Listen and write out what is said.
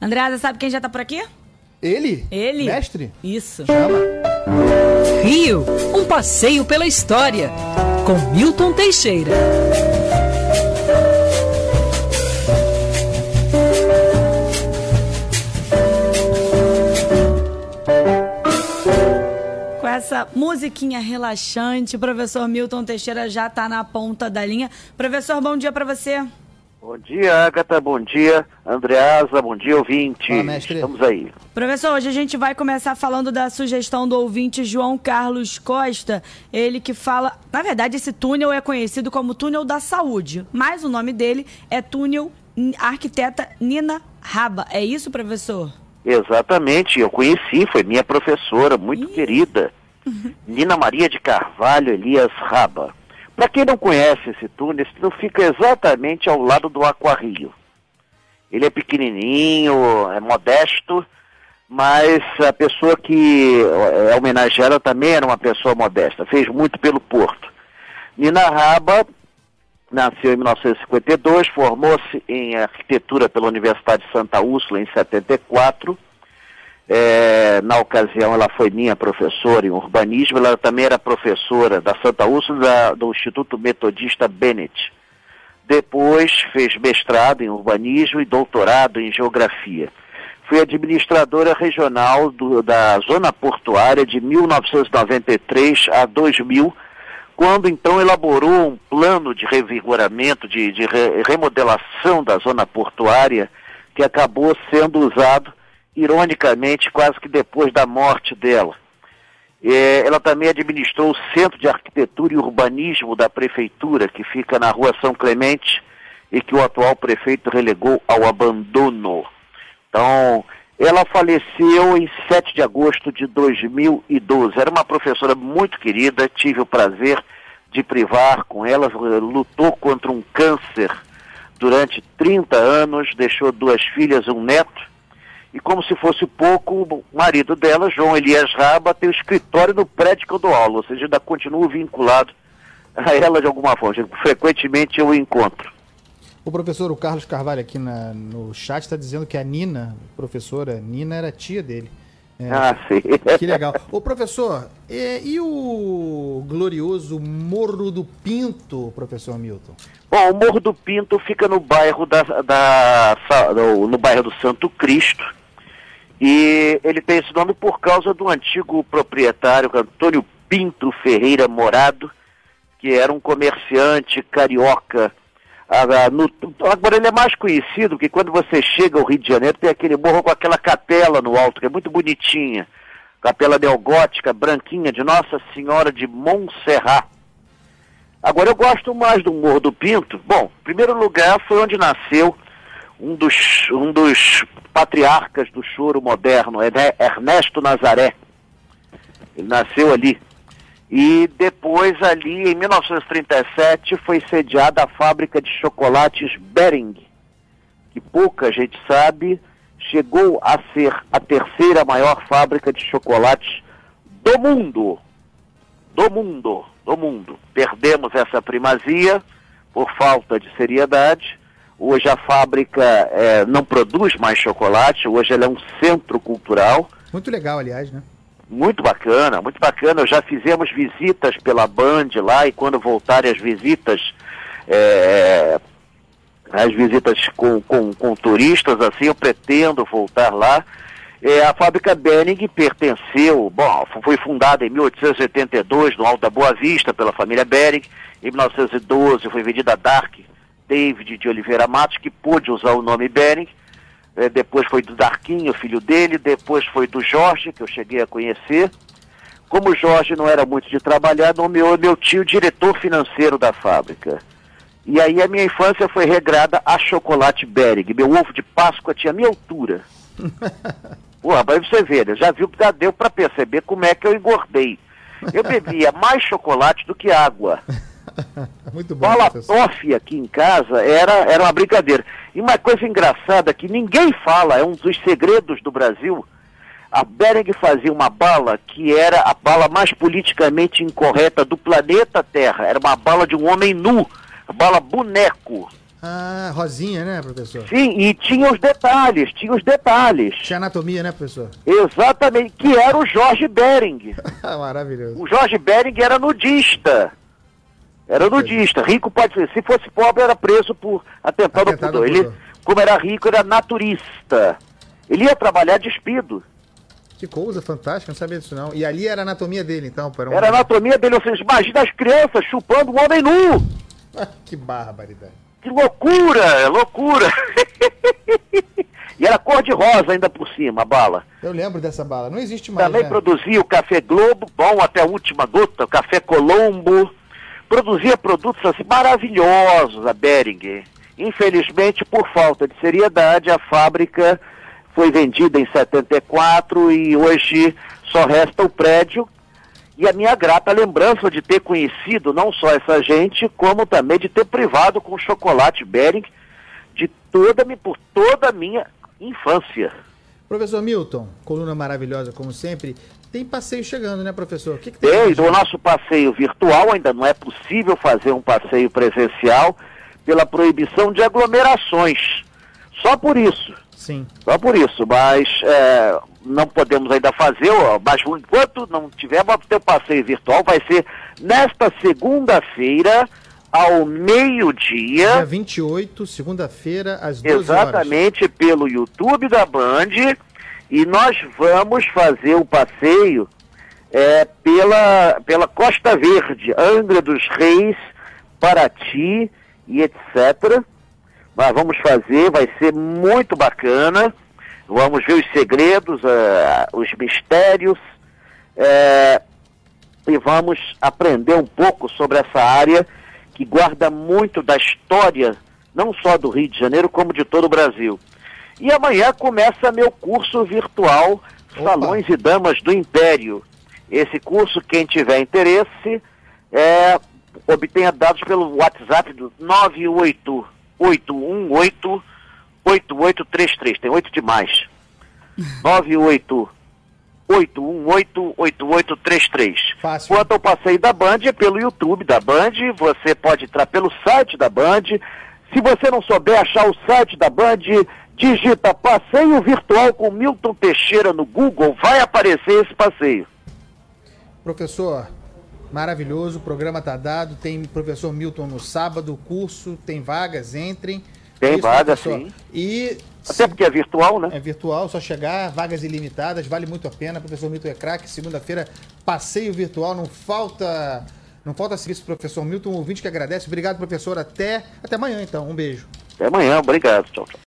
Andreasa, sabe quem já tá por aqui? Ele? Ele. Mestre? Isso. Chama. Rio, um passeio pela história, com Milton Teixeira. Com essa musiquinha relaxante, o professor Milton Teixeira já tá na ponta da linha. Professor, bom dia para você. Bom dia, Agatha. Bom dia, Andreasa. Bom dia, ouvinte. Fala, mestre. Estamos aí. Professor, hoje a gente vai começar falando da sugestão do ouvinte João Carlos Costa. Ele que fala. Na verdade, esse túnel é conhecido como Túnel da Saúde, mas o nome dele é Túnel Arquiteta Nina Raba. É isso, professor? Exatamente, eu conheci, foi minha professora, muito querida, Nina Maria de Carvalho Elias Raba. Para quem não conhece esse túnel, esse túnel fica exatamente ao lado do Aquarrio. Ele é pequenininho, é modesto, mas a pessoa que é homenageada também era uma pessoa modesta, fez muito pelo Porto. Nina Raba nasceu em 1952, formou-se em arquitetura pela Universidade de Santa Úrsula em 74. É, na ocasião, ela foi minha professora em urbanismo, ela também era professora da Santa Úrsula do Instituto Metodista Bennett. Depois fez mestrado em urbanismo e doutorado em geografia. Foi administradora regional do, da zona portuária de 1993 a 2000 quando então elaborou um plano de revigoramento, de, de re, remodelação da zona portuária, que acabou sendo usado, ironicamente, quase que depois da morte dela. É, ela também administrou o Centro de Arquitetura e Urbanismo da Prefeitura, que fica na rua São Clemente, e que o atual prefeito relegou ao abandono. Então, ela faleceu em 7 de agosto de 2012. Era uma professora muito querida, tive o prazer de privar com ela, lutou contra um câncer durante 30 anos, deixou duas filhas, um neto, e como se fosse pouco, o marido dela, João Elias Raba, tem o escritório no prédio que eu dou aula, ou seja, ainda continuo vinculado a ela de alguma forma. Frequentemente eu o encontro. O professor, o Carlos Carvalho aqui na, no chat está dizendo que a Nina, professora Nina, era tia dele. É, ah, sim. Que legal. Ô, professor, é, e o glorioso Morro do Pinto, professor Milton? Bom, o Morro do Pinto fica no bairro da, da no bairro do Santo Cristo. E ele tem esse nome por causa do antigo proprietário, Antônio Pinto Ferreira Morado, que era um comerciante carioca ah, no, agora ele é mais conhecido porque quando você chega ao Rio de Janeiro tem aquele morro com aquela capela no alto, que é muito bonitinha. Capela neogótica, branquinha, de Nossa Senhora de Montserrat. Agora eu gosto mais do Morro do Pinto. Bom, primeiro lugar foi onde nasceu um dos, um dos patriarcas do choro moderno, Ernesto Nazaré. Ele nasceu ali. E depois ali, em 1937, foi sediada a fábrica de chocolates Bering, que pouca gente sabe, chegou a ser a terceira maior fábrica de chocolates do mundo. Do mundo, do mundo. Perdemos essa primazia por falta de seriedade. Hoje a fábrica é, não produz mais chocolate, hoje ela é um centro cultural. Muito legal, aliás, né? Muito bacana, muito bacana. Já fizemos visitas pela Band lá e quando voltarem as visitas, é, as visitas com, com, com, turistas, assim, eu pretendo voltar lá. É, a fábrica Benning pertenceu, bom, foi fundada em 1882 no Alto da Boa Vista pela família Benning. Em 1912 foi vendida a Dark David de Oliveira Matos, que pôde usar o nome Benning é, depois foi do Darquinho, filho dele, depois foi do Jorge, que eu cheguei a conhecer. Como o Jorge não era muito de trabalhar, nomeou meu tio diretor financeiro da fábrica. E aí a minha infância foi regrada a chocolate Bering. Meu ovo de Páscoa tinha a minha altura. Pô, mas você vê, né? já viu, já deu para perceber como é que eu engordei. Eu bebia mais chocolate do que água. Muito bom. Toffee aqui em casa era, era uma brincadeira. E uma coisa engraçada que ninguém fala, é um dos segredos do Brasil. A Bering fazia uma bala que era a bala mais politicamente incorreta do planeta Terra. Era uma bala de um homem nu, bala boneco. Ah, Rosinha, né, professor? Sim, e tinha os detalhes, tinha os detalhes. Tinha anatomia, né, professor? Exatamente, que era o Jorge Bering. Maravilhoso. O Jorge Bering era nudista. Era nudista. Rico pode ser. Se fosse pobre, era preso por atentado, ao pudor. Ele, como era rico, era naturista. Ele ia trabalhar despido. Que coisa fantástica, não sabia disso não. E ali era a anatomia dele, então, para um... Era a anatomia dele. Ou seja, imagina as crianças chupando um homem nu. que barbaridade. Que loucura, loucura. e era cor de rosa ainda por cima, a bala. Eu lembro dessa bala. Não existe mais, Também né? produzia o Café Globo, bom até a última gota, o Café Colombo. Produzia produtos assim maravilhosos, a Bering. Infelizmente, por falta de seriedade, a fábrica foi vendida em 74 e hoje só resta o prédio. E a minha grata lembrança de ter conhecido não só essa gente, como também de ter privado com chocolate Bering de toda, por toda a minha infância. Professor Milton, coluna maravilhosa como sempre. Tem passeio chegando, né, professor? O que, que tem? O nosso passeio virtual ainda não é possível fazer um passeio presencial pela proibição de aglomerações. Só por isso, Sim. só por isso, mas é, não podemos ainda fazer, ó, mas enquanto não tiver, o passeio virtual, vai ser nesta segunda-feira, ao Dia meio-dia, 28, segunda-feira, às 12 horas. exatamente pelo YouTube da Band, e nós vamos fazer o passeio é, pela, pela Costa Verde, Angra dos Reis, Paraty e etc. Mas vamos fazer, vai ser muito bacana. Vamos ver os segredos, ah, os mistérios, é, e vamos aprender um pouco sobre essa área que guarda muito da história, não só do Rio de Janeiro, como de todo o Brasil. E amanhã começa meu curso virtual Opa. Salões e Damas do Império. Esse curso, quem tiver interesse, é, obtenha dados pelo WhatsApp do 98818 8833. Tem oito demais. 988188833. Fácil. Quanto ao passeio da Band, é pelo YouTube da Band, você pode entrar pelo site da Band. Se você não souber achar o site da Band, digita passeio virtual com Milton Teixeira no Google, vai aparecer esse passeio. Professor, maravilhoso, o programa tá dado. Tem professor Milton no sábado, curso, tem vagas, entrem. Tem Isso, vaga, sim. E Até porque é virtual, né? é virtual, só chegar, vagas ilimitadas, vale muito a pena. Professor Milton é craque, segunda-feira, passeio virtual, não falta. Não falta serviço, professor Milton, um ouvinte que agradece. Obrigado, professor. Até, até amanhã, então. Um beijo. Até amanhã, obrigado. Tchau, tchau.